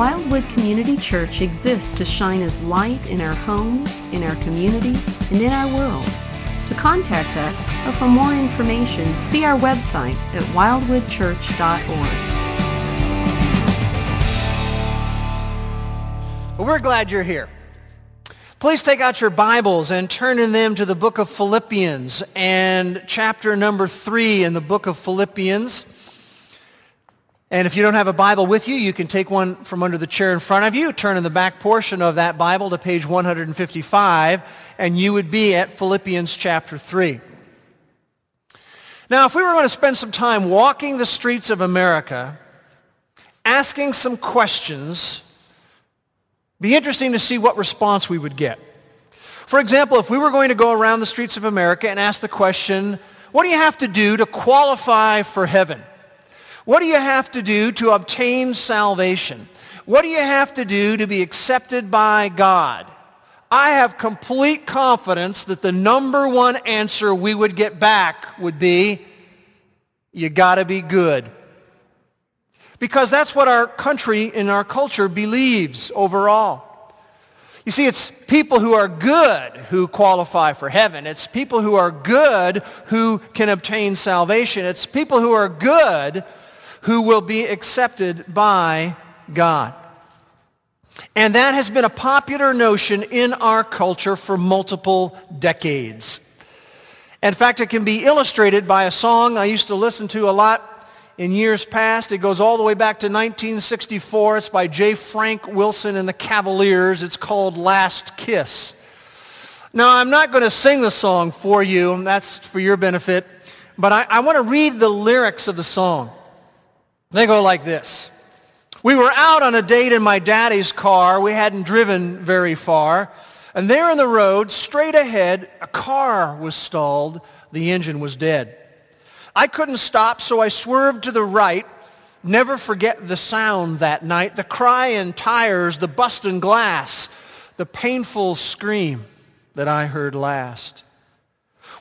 Wildwood Community Church exists to shine as light in our homes, in our community, and in our world. To contact us or for more information, see our website at wildwoodchurch.org. Well, we're glad you're here. Please take out your Bibles and turn in them to the book of Philippians and chapter number 3 in the book of Philippians. And if you don't have a Bible with you, you can take one from under the chair in front of you, turn in the back portion of that Bible to page 155, and you would be at Philippians chapter 3. Now, if we were going to spend some time walking the streets of America, asking some questions, be interesting to see what response we would get. For example, if we were going to go around the streets of America and ask the question, what do you have to do to qualify for heaven? What do you have to do to obtain salvation? What do you have to do to be accepted by God? I have complete confidence that the number one answer we would get back would be, you got to be good. Because that's what our country and our culture believes overall. You see, it's people who are good who qualify for heaven. It's people who are good who can obtain salvation. It's people who are good who will be accepted by God. And that has been a popular notion in our culture for multiple decades. In fact, it can be illustrated by a song I used to listen to a lot in years past. It goes all the way back to 1964. It's by J. Frank Wilson and the Cavaliers. It's called Last Kiss. Now, I'm not going to sing the song for you. and That's for your benefit. But I, I want to read the lyrics of the song. They go like this. We were out on a date in my daddy's car. We hadn't driven very far. And there in the road, straight ahead, a car was stalled. The engine was dead. I couldn't stop, so I swerved to the right. Never forget the sound that night, the crying tires, the busting glass, the painful scream that I heard last.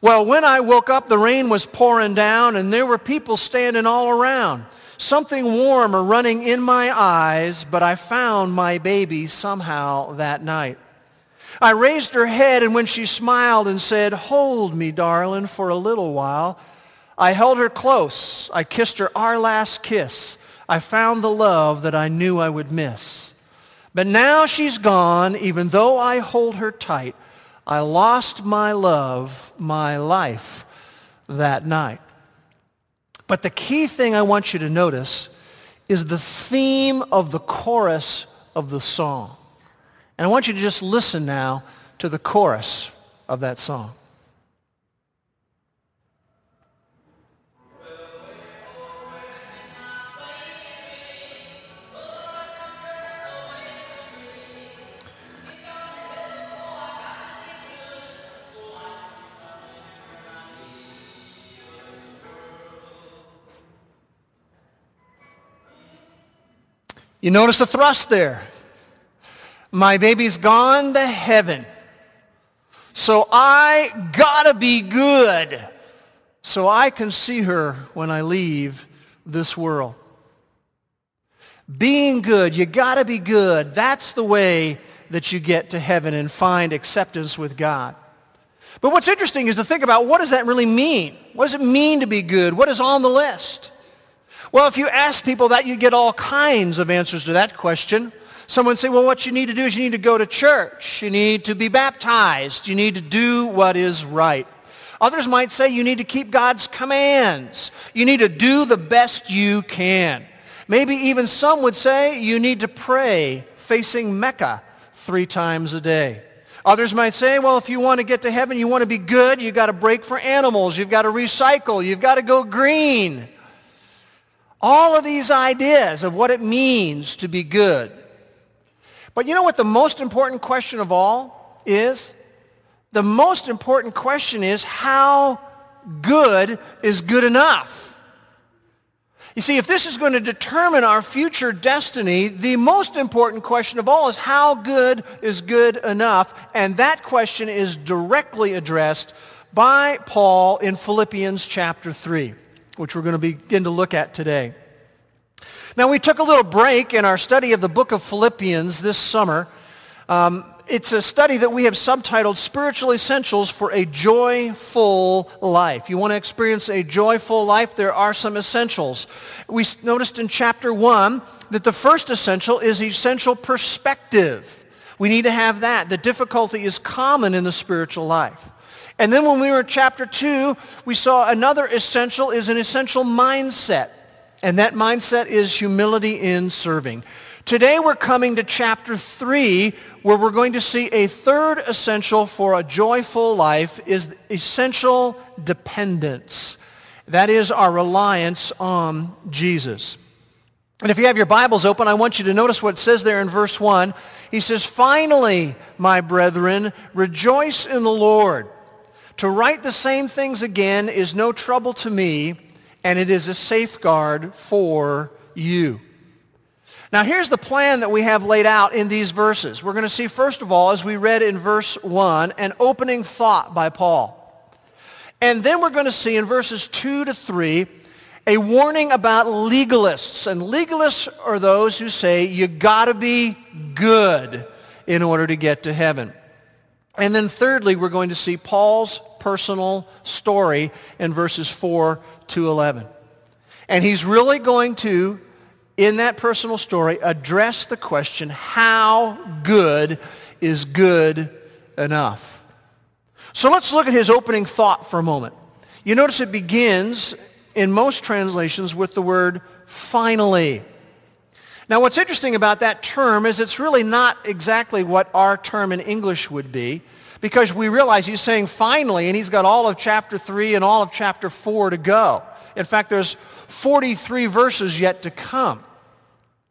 Well, when I woke up, the rain was pouring down, and there were people standing all around something warm running in my eyes, but I found my baby somehow that night. I raised her head, and when she smiled and said, hold me, darling, for a little while, I held her close. I kissed her our last kiss. I found the love that I knew I would miss. But now she's gone, even though I hold her tight. I lost my love, my life that night. But the key thing I want you to notice is the theme of the chorus of the song. And I want you to just listen now to the chorus of that song. You notice the thrust there. My baby's gone to heaven. So I gotta be good so I can see her when I leave this world. Being good, you gotta be good. That's the way that you get to heaven and find acceptance with God. But what's interesting is to think about what does that really mean? What does it mean to be good? What is on the list? Well, if you ask people that, you get all kinds of answers to that question. Someone say, well, what you need to do is you need to go to church. You need to be baptized. You need to do what is right. Others might say you need to keep God's commands. You need to do the best you can. Maybe even some would say you need to pray facing Mecca three times a day. Others might say, well, if you want to get to heaven, you want to be good, you've got to brake for animals, you've got to recycle, you've got to go green. All of these ideas of what it means to be good. But you know what the most important question of all is? The most important question is how good is good enough? You see, if this is going to determine our future destiny, the most important question of all is how good is good enough? And that question is directly addressed by Paul in Philippians chapter 3 which we're going to begin to look at today. Now, we took a little break in our study of the book of Philippians this summer. Um, it's a study that we have subtitled Spiritual Essentials for a Joyful Life. You want to experience a joyful life? There are some essentials. We noticed in chapter 1 that the first essential is essential perspective. We need to have that. The difficulty is common in the spiritual life. And then when we were in chapter 2, we saw another essential is an essential mindset. And that mindset is humility in serving. Today we're coming to chapter 3 where we're going to see a third essential for a joyful life is essential dependence. That is our reliance on Jesus. And if you have your Bibles open, I want you to notice what it says there in verse 1. He says, Finally, my brethren, rejoice in the Lord. To write the same things again is no trouble to me and it is a safeguard for you. Now here's the plan that we have laid out in these verses. We're going to see first of all, as we read in verse 1, an opening thought by Paul. And then we're going to see in verses 2 to 3 a warning about legalists. And legalists are those who say you got to be good in order to get to heaven. And then thirdly, we're going to see Paul's personal story in verses 4 to 11. And he's really going to, in that personal story, address the question, how good is good enough? So let's look at his opening thought for a moment. You notice it begins in most translations with the word finally. Now what's interesting about that term is it's really not exactly what our term in English would be because we realize he's saying finally, and he's got all of chapter 3 and all of chapter 4 to go. In fact, there's 43 verses yet to come.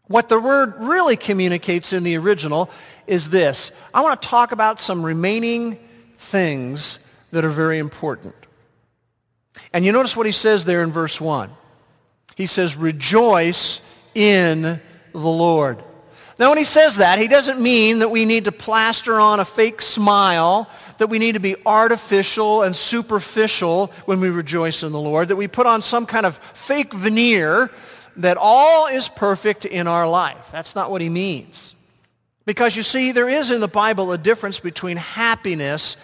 What the word really communicates in the original is this. I want to talk about some remaining things that are very important. And you notice what he says there in verse 1. He says, rejoice in the Lord. Now, when he says that, he doesn't mean that we need to plaster on a fake smile, that we need to be artificial and superficial when we rejoice in the Lord, that we put on some kind of fake veneer that all is perfect in our life. That's not what he means. Because you see, there is in the Bible a difference between happiness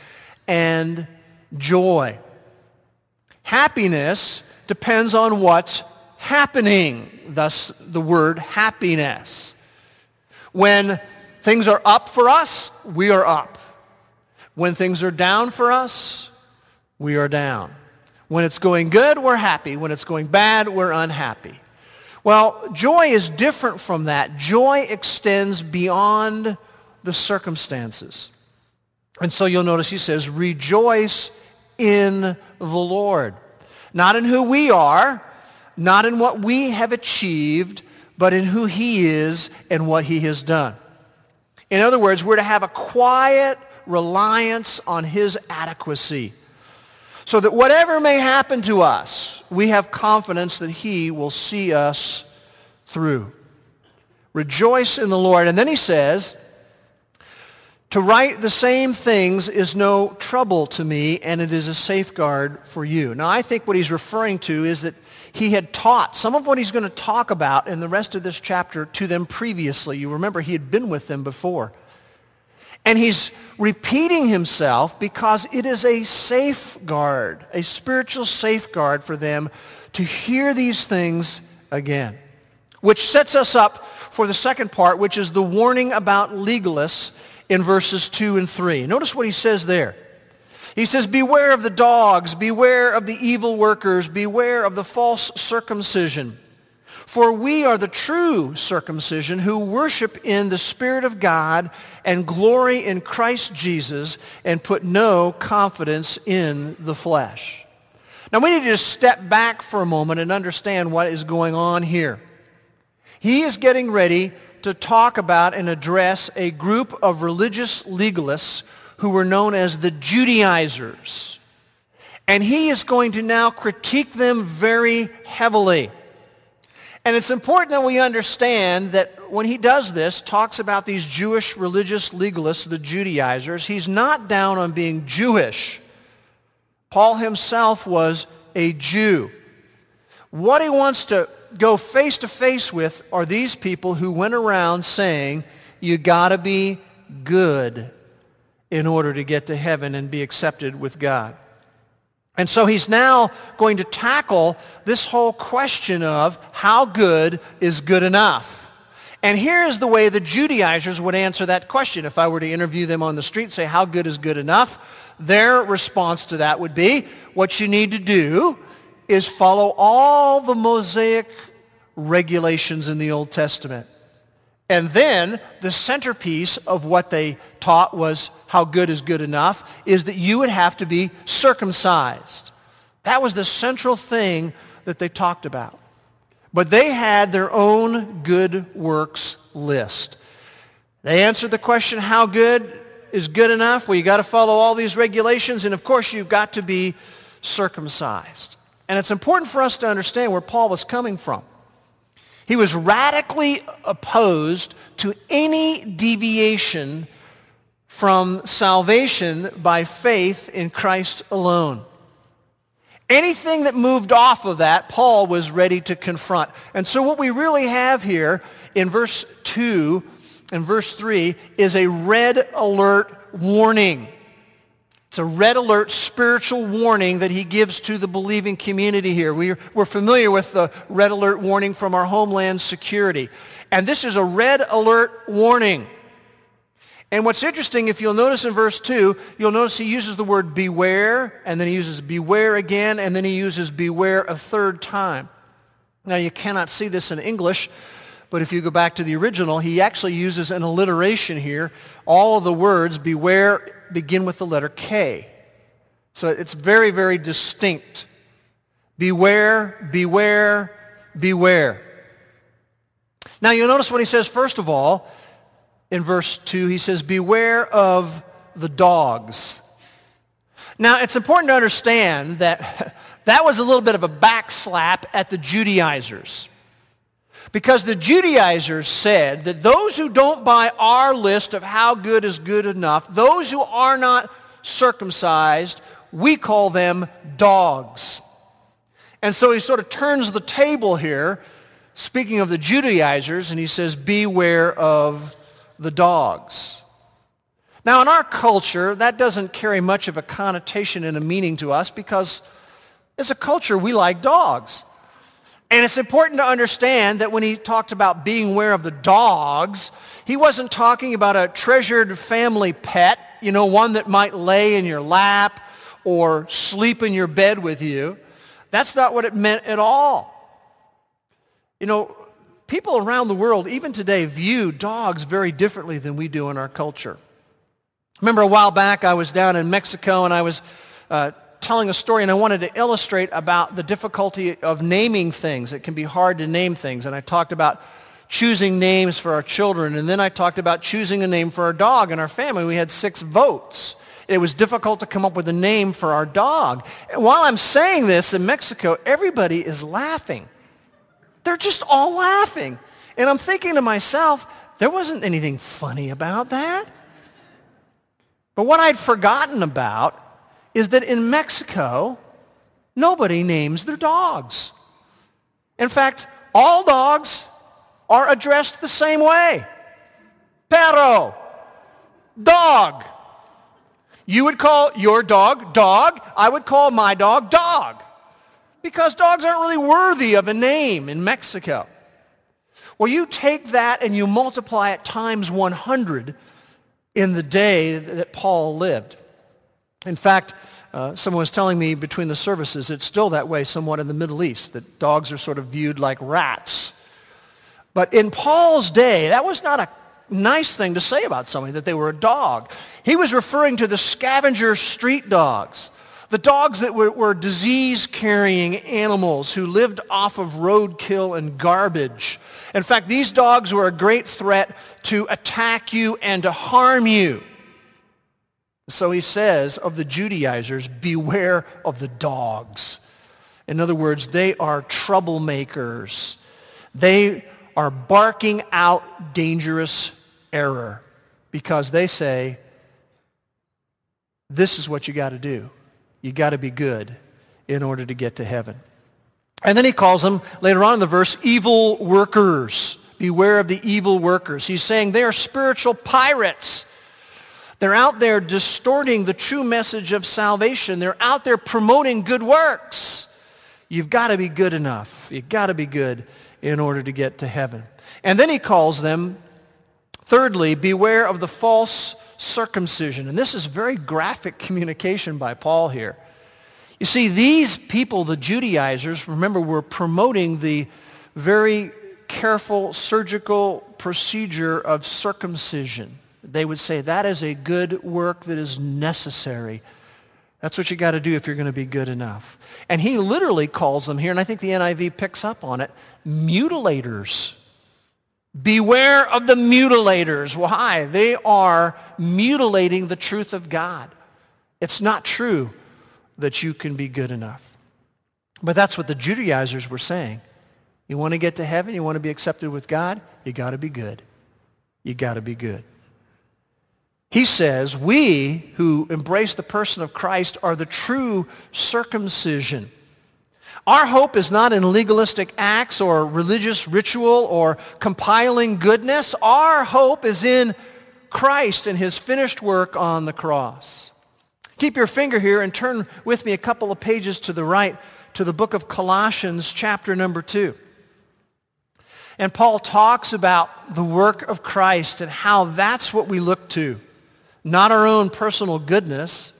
and joy. Happiness depends on what's happening, thus the word happiness. When things are up for us, we are up. When things are down for us, we are down. When it's going good, we're happy. When it's going bad, we're unhappy. Well, joy is different from that. Joy extends beyond the circumstances. And so you'll notice he says, rejoice in the Lord. Not in who we are, not in what we have achieved, but in who he is and what he has done. In other words, we're to have a quiet reliance on his adequacy so that whatever may happen to us, we have confidence that he will see us through. Rejoice in the Lord. And then he says, to write the same things is no trouble to me, and it is a safeguard for you. Now, I think what he's referring to is that he had taught some of what he's going to talk about in the rest of this chapter to them previously. You remember he had been with them before. And he's repeating himself because it is a safeguard, a spiritual safeguard for them to hear these things again. Which sets us up for the second part, which is the warning about legalists in verses 2 and 3. Notice what he says there. He says, beware of the dogs, beware of the evil workers, beware of the false circumcision. For we are the true circumcision who worship in the Spirit of God and glory in Christ Jesus and put no confidence in the flesh. Now we need to just step back for a moment and understand what is going on here. He is getting ready to talk about and address a group of religious legalists who were known as the Judaizers. And he is going to now critique them very heavily. And it's important that we understand that when he does this, talks about these Jewish religious legalists, the Judaizers, he's not down on being Jewish. Paul himself was a Jew. What he wants to go face to face with are these people who went around saying, you got to be good in order to get to heaven and be accepted with God. And so he's now going to tackle this whole question of how good is good enough. And here is the way the Judaizers would answer that question. If I were to interview them on the street, say, how good is good enough? Their response to that would be, what you need to do is follow all the Mosaic regulations in the Old Testament. And then the centerpiece of what they taught was how good is good enough is that you would have to be circumcised. That was the central thing that they talked about. But they had their own good works list. They answered the question, how good is good enough? Well, you've got to follow all these regulations, and of course you've got to be circumcised. And it's important for us to understand where Paul was coming from. He was radically opposed to any deviation from salvation by faith in Christ alone. Anything that moved off of that, Paul was ready to confront. And so what we really have here in verse 2 and verse 3 is a red alert warning. It's a red alert spiritual warning that he gives to the believing community here. We're, familiar with the red alert warning from our homeland security. And this is a red alert warning. And what's interesting, if you'll notice in verse 2, you'll notice he uses the word beware, and then he uses beware again, and then he uses beware a third time. Now you cannot see this in English, but if you go back to the original, he actually uses an alliteration here. All of the words beware begin with the letter K. So it's very, very distinct. Beware, beware, beware. Now you'll notice when he says, first of all, in verse 2, he says, beware of the dogs. Now it's important to understand that that was a little bit of a backslap at the Judaizers. Because the Judaizers said that those who don't buy our list of how good is good enough, those who are not circumcised, we call them dogs. And so he sort of turns the table here, speaking of the Judaizers, and he says, beware of the dogs. Now, in our culture, that doesn't carry much of a connotation and a meaning to us because as a culture, we like dogs. And it's important to understand that when he talked about being aware of the dogs, he wasn't talking about a treasured family pet, you know, one that might lay in your lap or sleep in your bed with you. That's not what it meant at all. You know, people around the world, even today, view dogs very differently than we do in our culture. Remember a while back I was down in Mexico and I was uh, telling a story and I wanted to illustrate about the difficulty of naming things. It can be hard to name things. And I talked about choosing names for our children. And then I talked about choosing a name for our dog and our family. We had six votes. It was difficult to come up with a name for our dog. And while I'm saying this in Mexico, everybody is laughing. They're just all laughing. And I'm thinking to myself, there wasn't anything funny about that. But what I'd forgotten about is that in Mexico, nobody names their dogs. In fact, all dogs are addressed the same way. Perro, dog. You would call your dog dog. I would call my dog dog. Because dogs aren't really worthy of a name in Mexico. Well, you take that and you multiply it times 100 in the day that Paul lived. In fact, uh, someone was telling me between the services, it's still that way somewhat in the Middle East, that dogs are sort of viewed like rats. But in Paul's day, that was not a nice thing to say about somebody, that they were a dog. He was referring to the scavenger street dogs, the dogs that were, were disease-carrying animals who lived off of roadkill and garbage. In fact, these dogs were a great threat to attack you and to harm you. So he says of the Judaizers, beware of the dogs. In other words, they are troublemakers. They are barking out dangerous error because they say, this is what you got to do. You got to be good in order to get to heaven. And then he calls them, later on in the verse, evil workers. Beware of the evil workers. He's saying they are spiritual pirates. They're out there distorting the true message of salvation. They're out there promoting good works. You've got to be good enough. You've got to be good in order to get to heaven. And then he calls them, thirdly, beware of the false circumcision. And this is very graphic communication by Paul here. You see, these people, the Judaizers, remember, were promoting the very careful surgical procedure of circumcision. They would say that is a good work that is necessary. That's what you got to do if you're going to be good enough. And he literally calls them here, and I think the NIV picks up on it, mutilators. Beware of the mutilators. Why? They are mutilating the truth of God. It's not true that you can be good enough. But that's what the Judaizers were saying. You want to get to heaven? You want to be accepted with God? You got to be good. You got to be good. He says, we who embrace the person of Christ are the true circumcision. Our hope is not in legalistic acts or religious ritual or compiling goodness. Our hope is in Christ and his finished work on the cross. Keep your finger here and turn with me a couple of pages to the right to the book of Colossians chapter number 2. And Paul talks about the work of Christ and how that's what we look to, not our own personal goodness.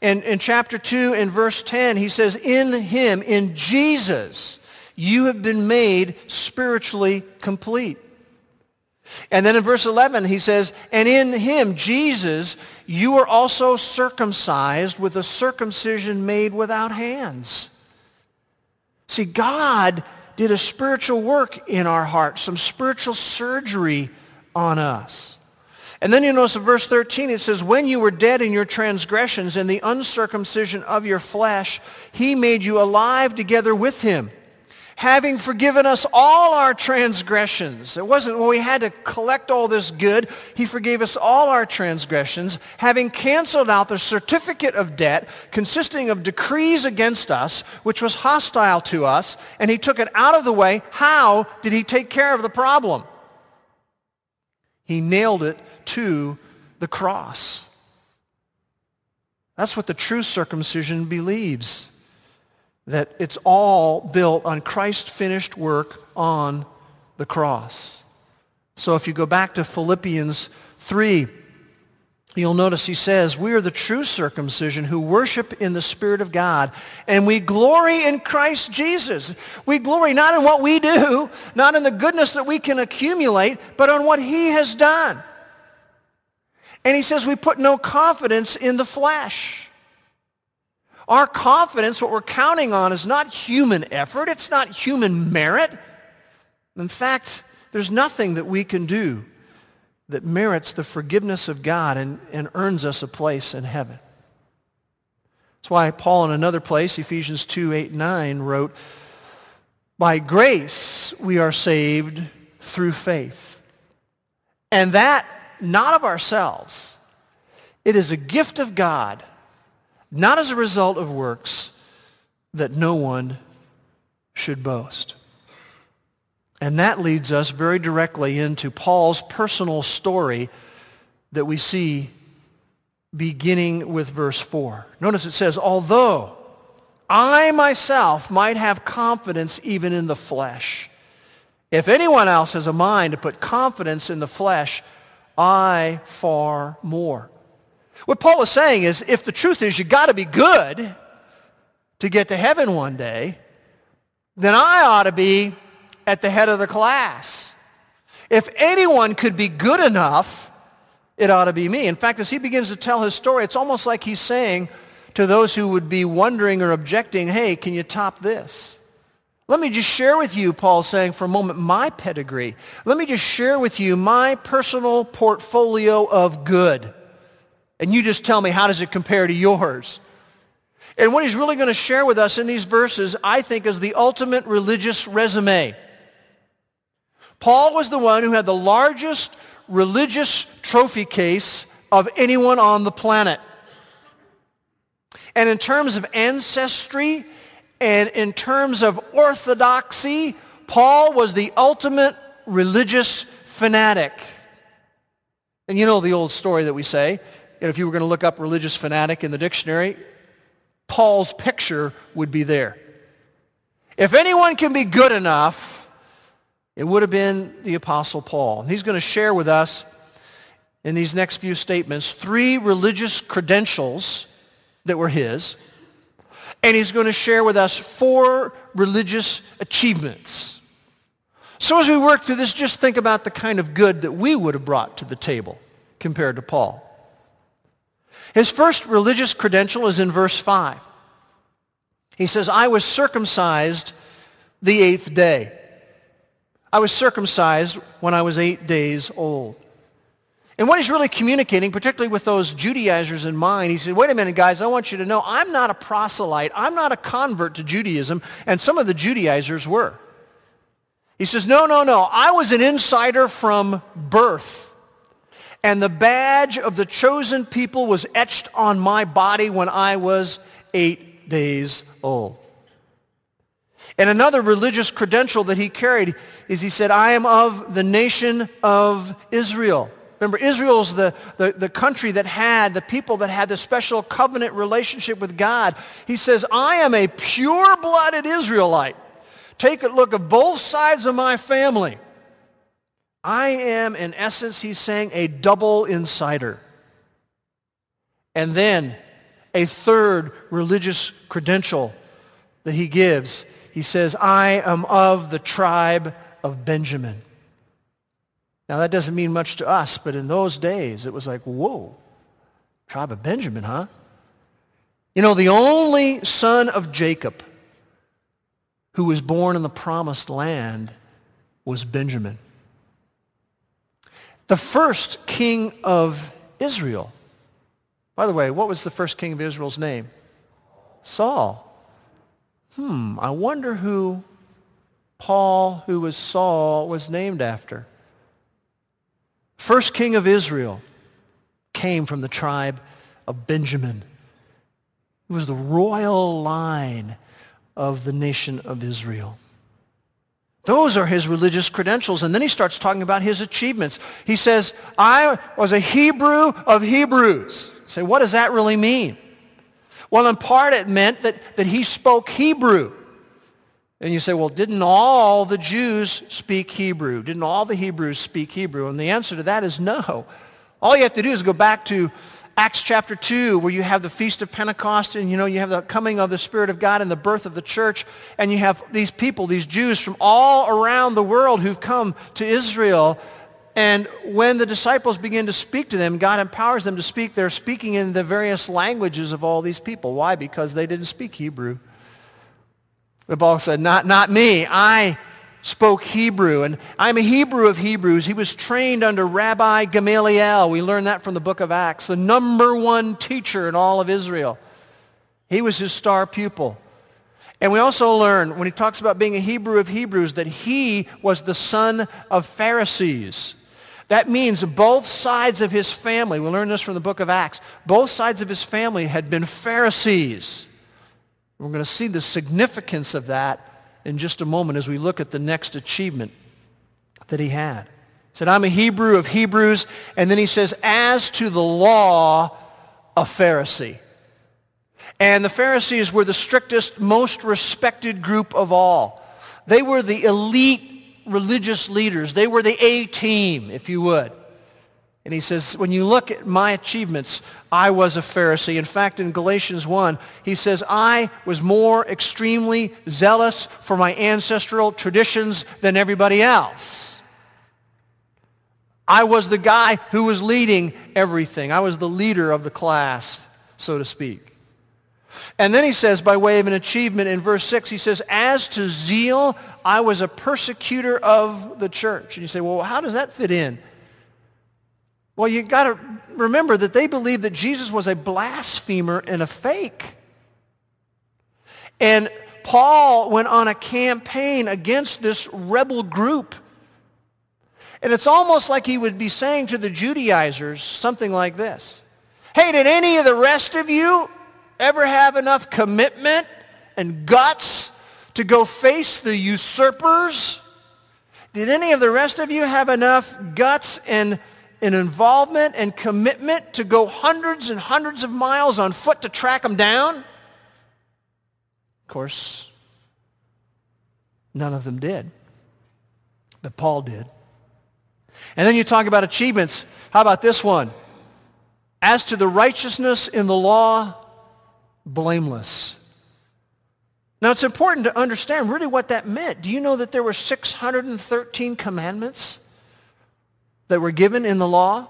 And in chapter 2 in verse 10, he says, in him, in Jesus, you have been made spiritually complete. And then in verse 11, he says, and in him, Jesus, you are also circumcised with a circumcision made without hands. See, God did a spiritual work in our hearts, some spiritual surgery on us. And then you notice in verse 13 it says, when you were dead in your transgressions and the uncircumcision of your flesh, he made you alive together with him having forgiven us all our transgressions. It wasn't when we had to collect all this good. He forgave us all our transgressions, having canceled out the certificate of debt consisting of decrees against us, which was hostile to us, and he took it out of the way. How did he take care of the problem? He nailed it to the cross. That's what the true circumcision believes that it's all built on Christ's finished work on the cross. So if you go back to Philippians 3, you'll notice he says, we are the true circumcision who worship in the Spirit of God, and we glory in Christ Jesus. We glory not in what we do, not in the goodness that we can accumulate, but on what he has done. And he says we put no confidence in the flesh. Our confidence, what we're counting on, is not human effort. It's not human merit. In fact, there's nothing that we can do that merits the forgiveness of God and, and earns us a place in heaven. That's why Paul in another place, Ephesians 2, 8, 9, wrote, By grace we are saved through faith. And that not of ourselves. It is a gift of God not as a result of works, that no one should boast. And that leads us very directly into Paul's personal story that we see beginning with verse 4. Notice it says, although I myself might have confidence even in the flesh. If anyone else has a mind to put confidence in the flesh, I far more. What Paul is saying is if the truth is you got to be good to get to heaven one day, then I ought to be at the head of the class. If anyone could be good enough, it ought to be me. In fact, as he begins to tell his story, it's almost like he's saying to those who would be wondering or objecting, hey, can you top this? Let me just share with you, Paul's saying for a moment, my pedigree. Let me just share with you my personal portfolio of good and you just tell me how does it compare to yours. And what he's really going to share with us in these verses, I think, is the ultimate religious resume. Paul was the one who had the largest religious trophy case of anyone on the planet. And in terms of ancestry And in terms of orthodoxy, Paul was the ultimate religious fanatic. And you know the old story that we say, if you were going to look up religious fanatic in the dictionary, Paul's picture would be there. If anyone can be good enough, it would have been the Apostle Paul. And He's going to share with us in these next few statements three religious credentials that were his. And he's going to share with us four religious achievements. So as we work through this, just think about the kind of good that we would have brought to the table compared to Paul. His first religious credential is in verse 5. He says, I was circumcised the eighth day. I was circumcised when I was eight days old. And what he's really communicating, particularly with those Judaizers in mind, he said, wait a minute, guys, I want you to know I'm not a proselyte. I'm not a convert to Judaism. And some of the Judaizers were. He says, no, no, no. I was an insider from birth. And the badge of the chosen people was etched on my body when I was eight days old. And another religious credential that he carried is he said, I am of the nation of Israel. Remember, Israel's the, the, the country that had, the people that had the special covenant relationship with God. He says, I am a pure-blooded Israelite. Take a look at both sides of my family. I am, in essence, he's saying, a double insider. And then a third religious credential that he gives. He says, I am of the tribe of Benjamin. Now that doesn't mean much to us, but in those days it was like, whoa, tribe of Benjamin, huh? You know, the only son of Jacob who was born in the promised land was Benjamin. The first king of Israel by the way, what was the first king of Israel's name? Saul. Hmm, I wonder who Paul, who was Saul, was named after. First king of Israel came from the tribe of Benjamin. It was the royal line of the nation of Israel. Those are his religious credentials. And then he starts talking about his achievements. He says, I was a Hebrew of Hebrews. say, what does that really mean? Well, in part it meant that, that he spoke Hebrew. And you say, well, didn't all the Jews speak Hebrew? Didn't all the Hebrews speak Hebrew? And the answer to that is no. All you have to do is go back to Acts chapter 2, where you have the Feast of Pentecost and, you know, you have the coming of the Spirit of God and the birth of the church. And you have these people, these Jews from all around the world who've come to Israel. And when the disciples begin to speak to them, God empowers them to speak. They're speaking in the various languages of all these people. Why? Because they didn't speak Hebrew. The Paul said, not, not me. I spoke Hebrew. And I'm a Hebrew of Hebrews. He was trained under Rabbi Gamaliel. We learn that from the book of Acts, the number one teacher in all of Israel. He was his star pupil. And we also learn when he talks about being a Hebrew of Hebrews that he was the son of Pharisees. That means both sides of his family, we learn this from the book of Acts, both sides of his family had been Pharisees. We're going to see the significance of that in just a moment as we look at the next achievement that he had. He said, I'm a Hebrew of Hebrews. And then he says, as to the law, a Pharisee. And the Pharisees were the strictest, most respected group of all. They were the elite religious leaders. They were the A-team, if you would. And he says, when you look at my achievements, I was a Pharisee. In fact, in Galatians 1, he says, I was more extremely zealous for my ancestral traditions than everybody else. I was the guy who was leading everything. I was the leader of the class, so to speak. And then he says, by way of an achievement in verse 6, he says, as to zeal, I was a persecutor of the church. And you say, well, how does that fit in? Well, you got to remember that they believed that Jesus was a blasphemer and a fake. And Paul went on a campaign against this rebel group. And it's almost like he would be saying to the Judaizers something like this. Hey, did any of the rest of you ever have enough commitment and guts to go face the usurpers? Did any of the rest of you have enough guts and, and involvement and commitment to go hundreds and hundreds of miles on foot to track them down? Of course, none of them did. But Paul did. And then you talk about achievements. How about this one? As to the righteousness in the law, blameless. Now it's important to understand really what that meant. Do you know that there were 613 commandments that were given in the law?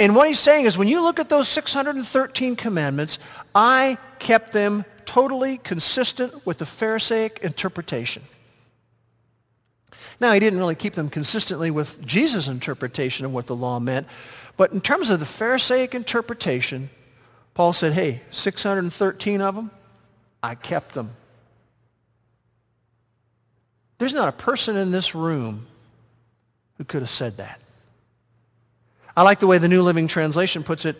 And what he's saying is when you look at those 613 commandments, I kept them totally consistent with the Pharisaic interpretation. Now, he didn't really keep them consistently with Jesus' interpretation of what the law meant, but in terms of the Pharisaic interpretation, Paul said, hey, 613 of them, I kept them. There's not a person in this room who could have said that. I like the way the New Living Translation puts it,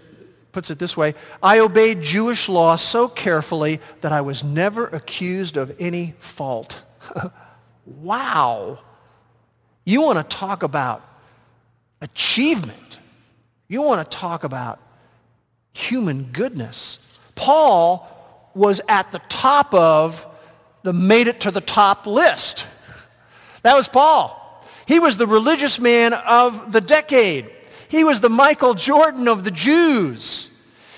puts it this way. I obeyed Jewish law so carefully that I was never accused of any fault. wow. You want to talk about achievement. You want to talk about human goodness. Paul was at the top of the made it to the top list. That was Paul. He was the religious man of the decade. He was the Michael Jordan of the Jews.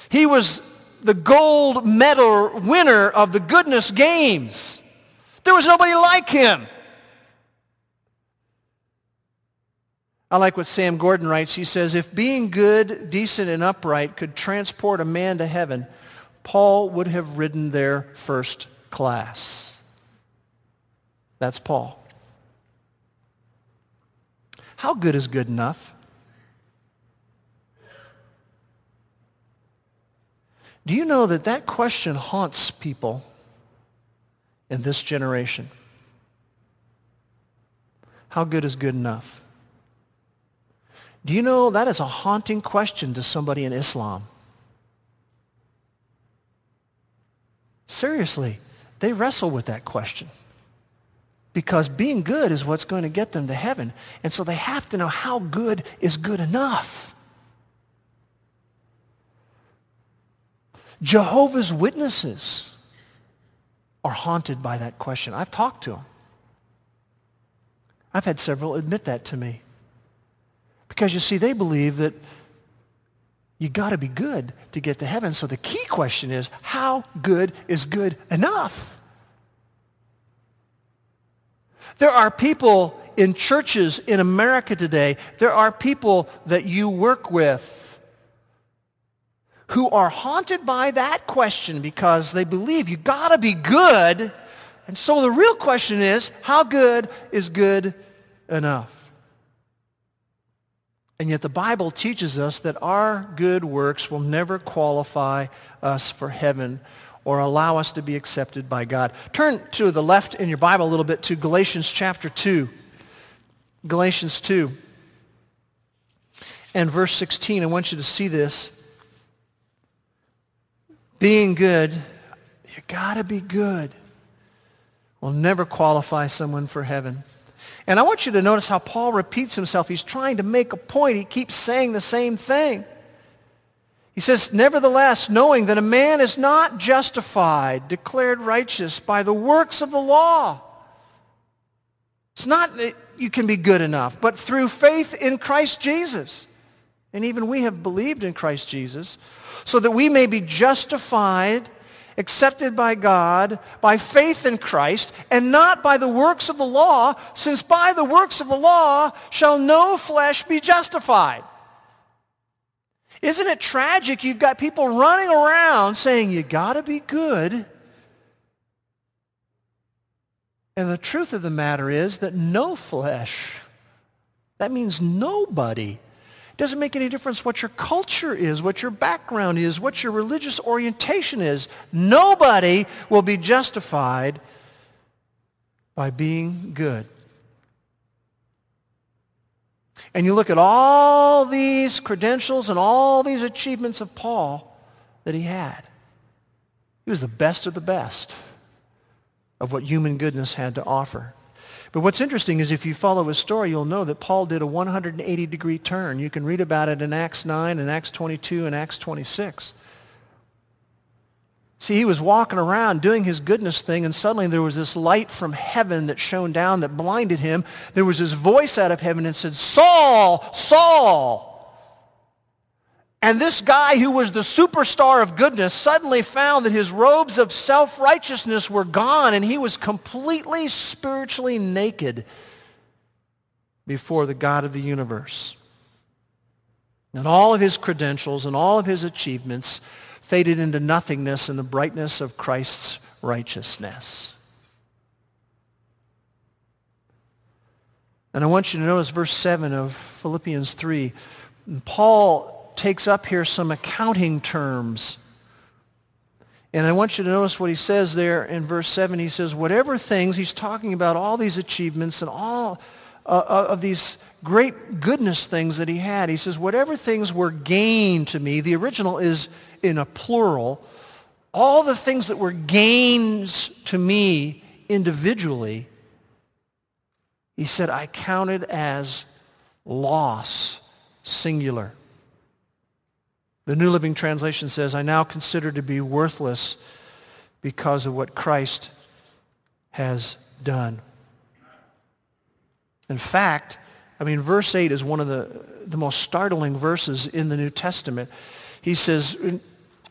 He was the gold medal winner of the goodness games. There was nobody like him. I like what Sam Gordon writes. He says, if being good, decent, and upright could transport a man to heaven, Paul would have ridden there first class. That's Paul. How good is good enough? Do you know that that question haunts people in this generation? How good is good enough? Do you know that is a haunting question to somebody in Islam? Seriously, they wrestle with that question. Because being good is what's going to get them to heaven. And so they have to know how good is good enough. Jehovah's Witnesses are haunted by that question. I've talked to them. I've had several admit that to me. Because you see, they believe that you got to be good to get to heaven. So the key question is, how good is good enough? There are people in churches in America today, there are people that you work with who are haunted by that question because they believe you got to be good. And so the real question is, how good is good enough? And yet the Bible teaches us that our good works will never qualify us for heaven or allow us to be accepted by God. Turn to the left in your Bible a little bit to Galatians chapter 2. Galatians 2 and verse 16. I want you to see this. Being good, you got to be good, will never qualify someone for heaven. And I want you to notice how Paul repeats himself. He's trying to make a point. He keeps saying the same thing. He says, Nevertheless, knowing that a man is not justified, declared righteous by the works of the law. It's not that you can be good enough, but through faith in Christ Jesus. And even we have believed in Christ Jesus, so that we may be justified accepted by God by faith in Christ and not by the works of the law, since by the works of the law shall no flesh be justified. Isn't it tragic? You've got people running around saying you got to be good. And the truth of the matter is that no flesh, that means nobody, doesn't make any difference what your culture is, what your background is, what your religious orientation is. Nobody will be justified by being good. And you look at all these credentials and all these achievements of Paul that he had. He was the best of the best of what human goodness had to offer. But what's interesting is if you follow his story, you'll know that Paul did a 180 degree turn. You can read about it in Acts 9 and Acts 22 and Acts 26. See, he was walking around doing his goodness thing, and suddenly there was this light from heaven that shone down that blinded him. There was this voice out of heaven and said, Saul, Saul. And this guy who was the superstar of goodness suddenly found that his robes of self-righteousness were gone and he was completely spiritually naked before the God of the universe. And all of his credentials and all of his achievements faded into nothingness in the brightness of Christ's righteousness. And I want you to notice verse 7 of Philippians 3. Paul takes up here some accounting terms. And I want you to notice what he says there in verse 7. He says, whatever things, he's talking about all these achievements and all uh, uh, of these great goodness things that he had. He says, whatever things were gain to me, the original is in a plural, all the things that were gains to me individually, he said, I counted as loss, singular. The New Living Translation says, I now consider to be worthless because of what Christ has done. In fact, I mean, verse 8 is one of the, the most startling verses in the New Testament. He says,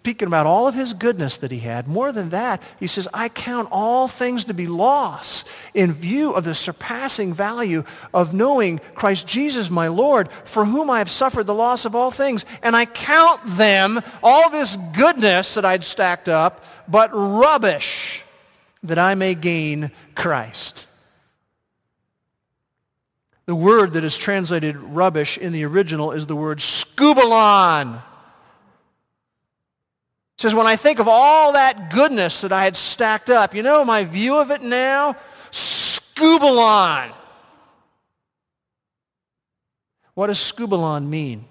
speaking about all of his goodness that he had. More than that, he says, I count all things to be loss in view of the surpassing value of knowing Christ Jesus my Lord, for whom I have suffered the loss of all things. And I count them, all this goodness that I'd stacked up, but rubbish that I may gain Christ. The word that is translated rubbish in the original is the word skubalon says, when I think of all that goodness that I had stacked up, you know my view of it now? Skubalon. What does skubalon mean?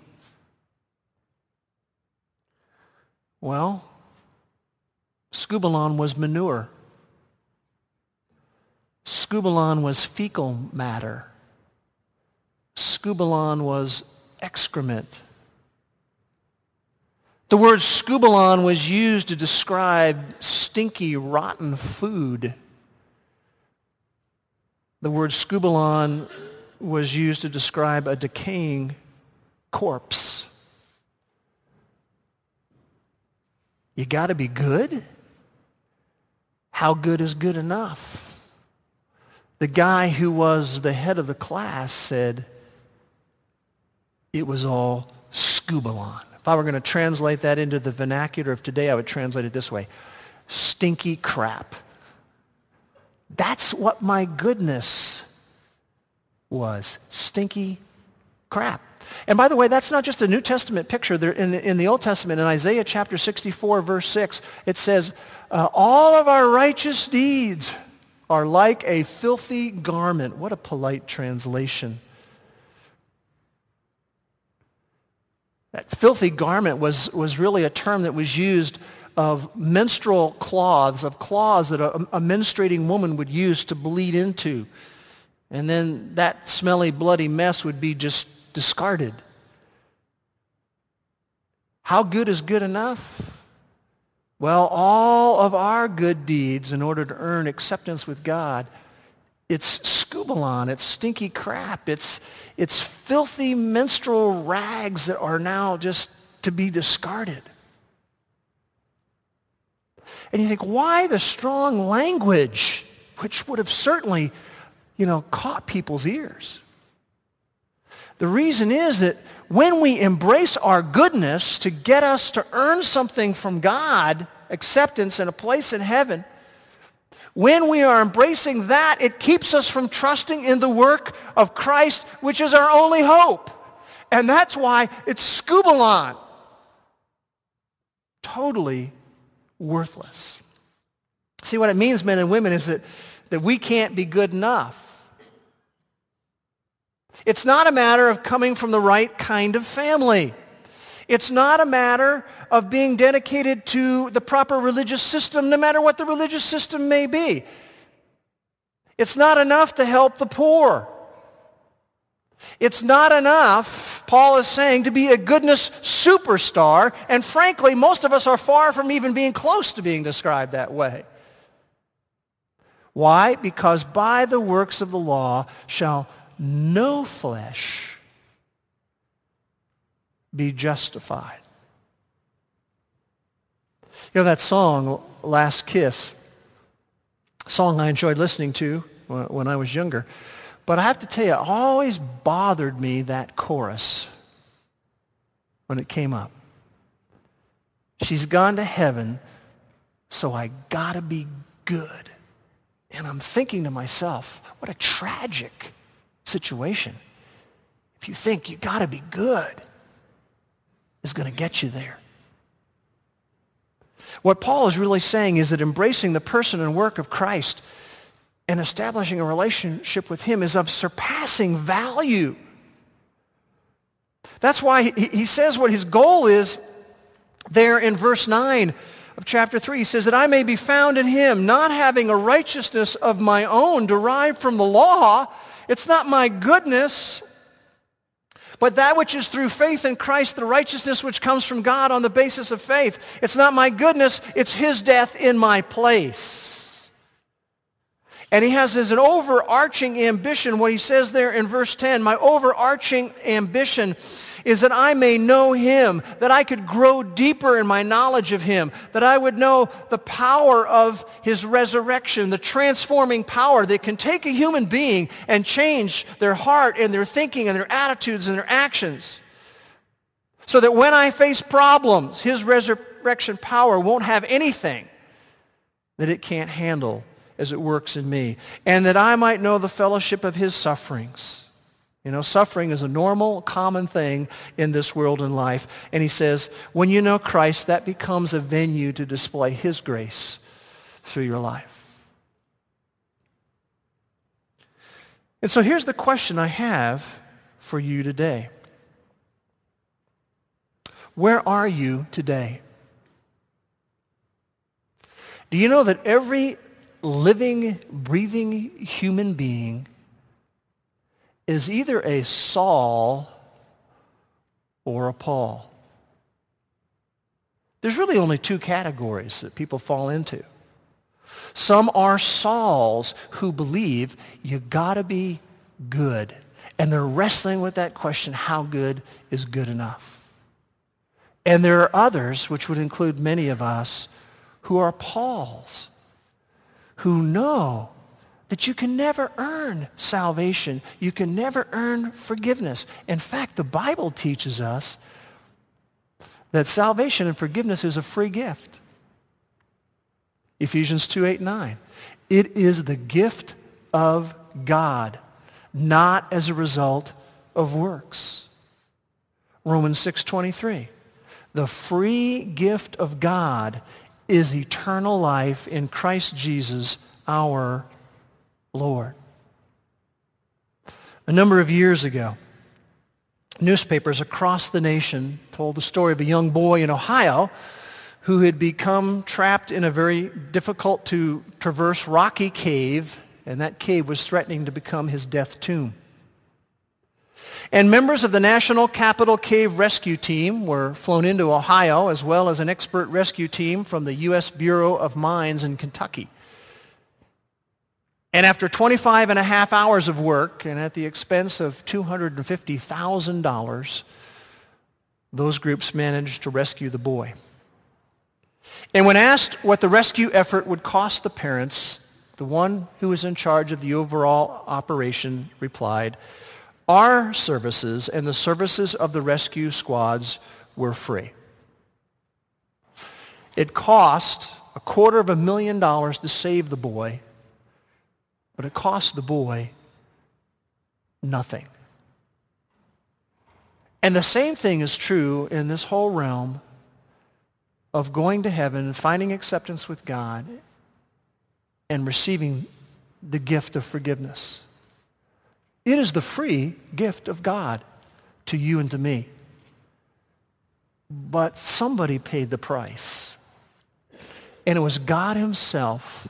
Well, skubalon was manure. Skubalon was fecal matter. Skubalon was excrement. The word skubalon was used to describe stinky, rotten food. The word skubalon was used to describe a decaying corpse. You got to be good? How good is good enough? The guy who was the head of the class said it was all skubalon. If I were going to translate that into the vernacular of today, I would translate it this way. Stinky crap. That's what my goodness was. Stinky crap. And by the way, that's not just a New Testament picture. There, in, the, in the Old Testament, in Isaiah chapter 64, verse 6, it says, uh, all of our righteous deeds are like a filthy garment. What a polite translation. That filthy garment was, was really a term that was used of menstrual cloths, of cloths that a, a menstruating woman would use to bleed into. And then that smelly, bloody mess would be just discarded. How good is good enough? Well, all of our good deeds in order to earn acceptance with God it's skubalon, it's stinky crap, it's, it's filthy menstrual rags that are now just to be discarded. And you think, why the strong language, which would have certainly, you know, caught people's ears? The reason is that when we embrace our goodness to get us to earn something from God, acceptance and a place in heaven, when we are embracing that, it keeps us from trusting in the work of Christ, which is our only hope. And that's why it's skubalon. Totally worthless. See, what it means, men and women, is that, that we can't be good enough. It's not a matter of coming from the right kind of family. It's not a matter of being dedicated to the proper religious system, no matter what the religious system may be. It's not enough to help the poor. It's not enough, Paul is saying, to be a goodness superstar. And frankly, most of us are far from even being close to being described that way. Why? Because by the works of the law shall no flesh be justified. You know that song, Last Kiss, song I enjoyed listening to when I was younger. But I have to tell you, it always bothered me that chorus when it came up. She's gone to heaven, so I gotta be good. And I'm thinking to myself, what a tragic situation. If you think you gotta be good, is to get you there. What Paul is really saying is that embracing the person and work of Christ and establishing a relationship with him is of surpassing value. That's why he says what his goal is there in verse 9 of chapter 3. He says that I may be found in him, not having a righteousness of my own derived from the law. It's not my goodness, but that which is through faith in Christ, the righteousness which comes from God on the basis of faith. It's not my goodness, it's his death in my place. And he has as an overarching ambition, what he says there in verse 10, my overarching ambition is that I may know him, that I could grow deeper in my knowledge of him, that I would know the power of his resurrection, the transforming power that can take a human being and change their heart and their thinking and their attitudes and their actions. So that when I face problems, his resurrection power won't have anything that it can't handle as it works in me, and that I might know the fellowship of his sufferings. You know, suffering is a normal, common thing in this world and life. And he says, when you know Christ, that becomes a venue to display his grace through your life. And so here's the question I have for you today. Where are you today? Do you know that every living, breathing human being is either a Saul or a Paul. There's really only two categories that people fall into. Some are Sauls who believe you got to be good. And they're wrestling with that question, how good is good enough? And there are others, which would include many of us, who are Pauls who know that you can never earn salvation. You can never earn forgiveness. In fact, the Bible teaches us that salvation and forgiveness is a free gift. Ephesians 2, 8, 9. It is the gift of God, not as a result of works. Romans 6, 23. The free gift of God is eternal life in Christ Jesus our Lord. A number of years ago, newspapers across the nation told the story of a young boy in Ohio who had become trapped in a very difficult to traverse rocky cave, and that cave was threatening to become his death tomb. And members of the National Capital Cave Rescue Team were flown into Ohio, as well as an expert rescue team from the U.S. Bureau of Mines in Kentucky. And after 25 and a half hours of work, and at the expense of $250,000, those groups managed to rescue the boy. And when asked what the rescue effort would cost the parents, the one who was in charge of the overall operation replied, our services and the services of the rescue squads were free. It cost a quarter of a million dollars to save the boy, but it cost the boy nothing. And the same thing is true in this whole realm of going to heaven finding acceptance with God and receiving the gift of forgiveness. It is the free gift of God to you and to me. but somebody paid the price. And it was God himself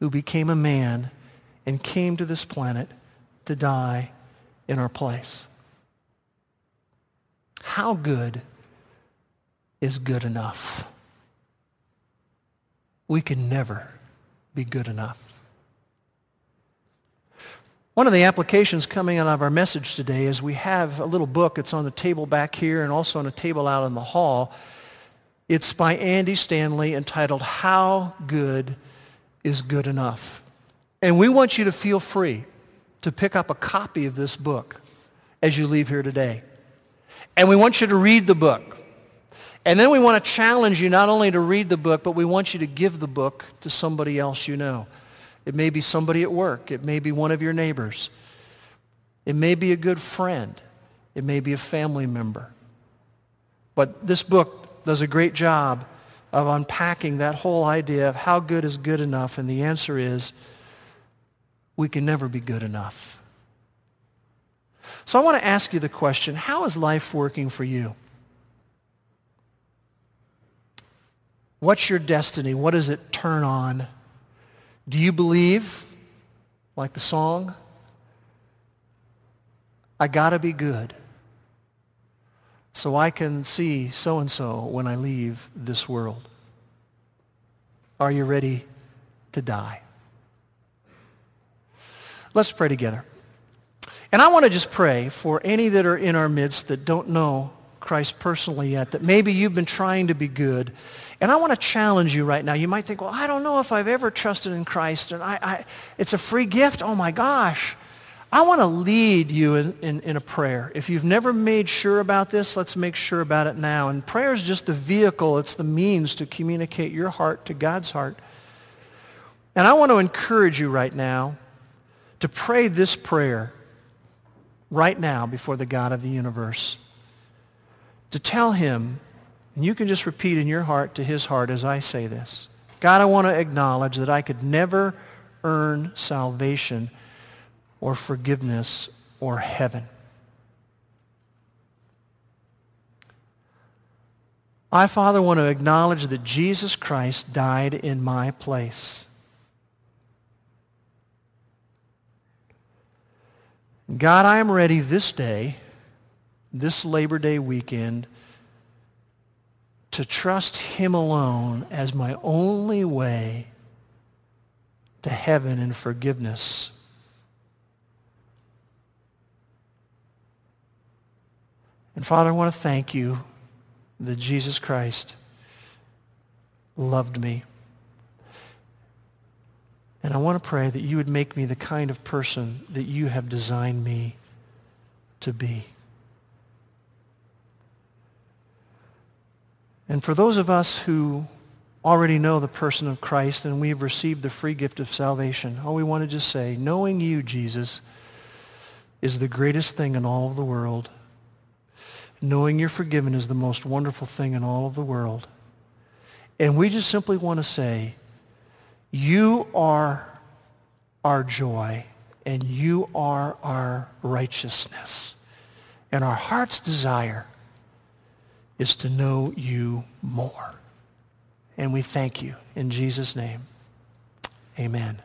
who became a man and came to this planet to die in our place. How good is good enough? We can never be good enough. One of the applications coming out of our message today is we have a little book. It's on the table back here and also on a table out in the hall. It's by Andy Stanley entitled How Good is Good Enough. And we want you to feel free to pick up a copy of this book as you leave here today. And we want you to read the book. And then we want to challenge you not only to read the book, but we want you to give the book to somebody else you know. It may be somebody at work. It may be one of your neighbors. It may be a good friend. It may be a family member. But this book does a great job of unpacking that whole idea of how good is good enough. And the answer is we can never be good enough. So I want to ask you the question, how is life working for you? What's your destiny? What does it turn on? Do you believe, like the song, I got to be good so I can see so-and-so when I leave this world? Are you ready to die? Let's pray together. And I want to just pray for any that are in our midst that don't know Christ personally yet, that maybe you've been trying to be good. And I want to challenge you right now. You might think, well, I don't know if I've ever trusted in Christ, and I, I it's a free gift. Oh my gosh. I want to lead you in, in, in, a prayer. If you've never made sure about this, let's make sure about it now. And prayer is just the vehicle. It's the means to communicate your heart to God's heart. And I want to encourage you right now to pray this prayer right now before the God of the universe to tell him, and you can just repeat in your heart to his heart as I say this. God, I want to acknowledge that I could never earn salvation or forgiveness or heaven. I, Father, want to acknowledge that Jesus Christ died in my place. God, I am ready this day this Labor Day weekend to trust him alone as my only way to heaven and forgiveness. And Father, I want to thank you that Jesus Christ loved me. And I want to pray that you would make me the kind of person that you have designed me to be. And for those of us who already know the person of Christ and we've received the free gift of salvation, all we want to just say, knowing you, Jesus, is the greatest thing in all of the world. Knowing you're forgiven is the most wonderful thing in all of the world. And we just simply want to say, you are our joy and you are our righteousness. And our heart's desire is to know you more. And we thank you in Jesus' name. Amen.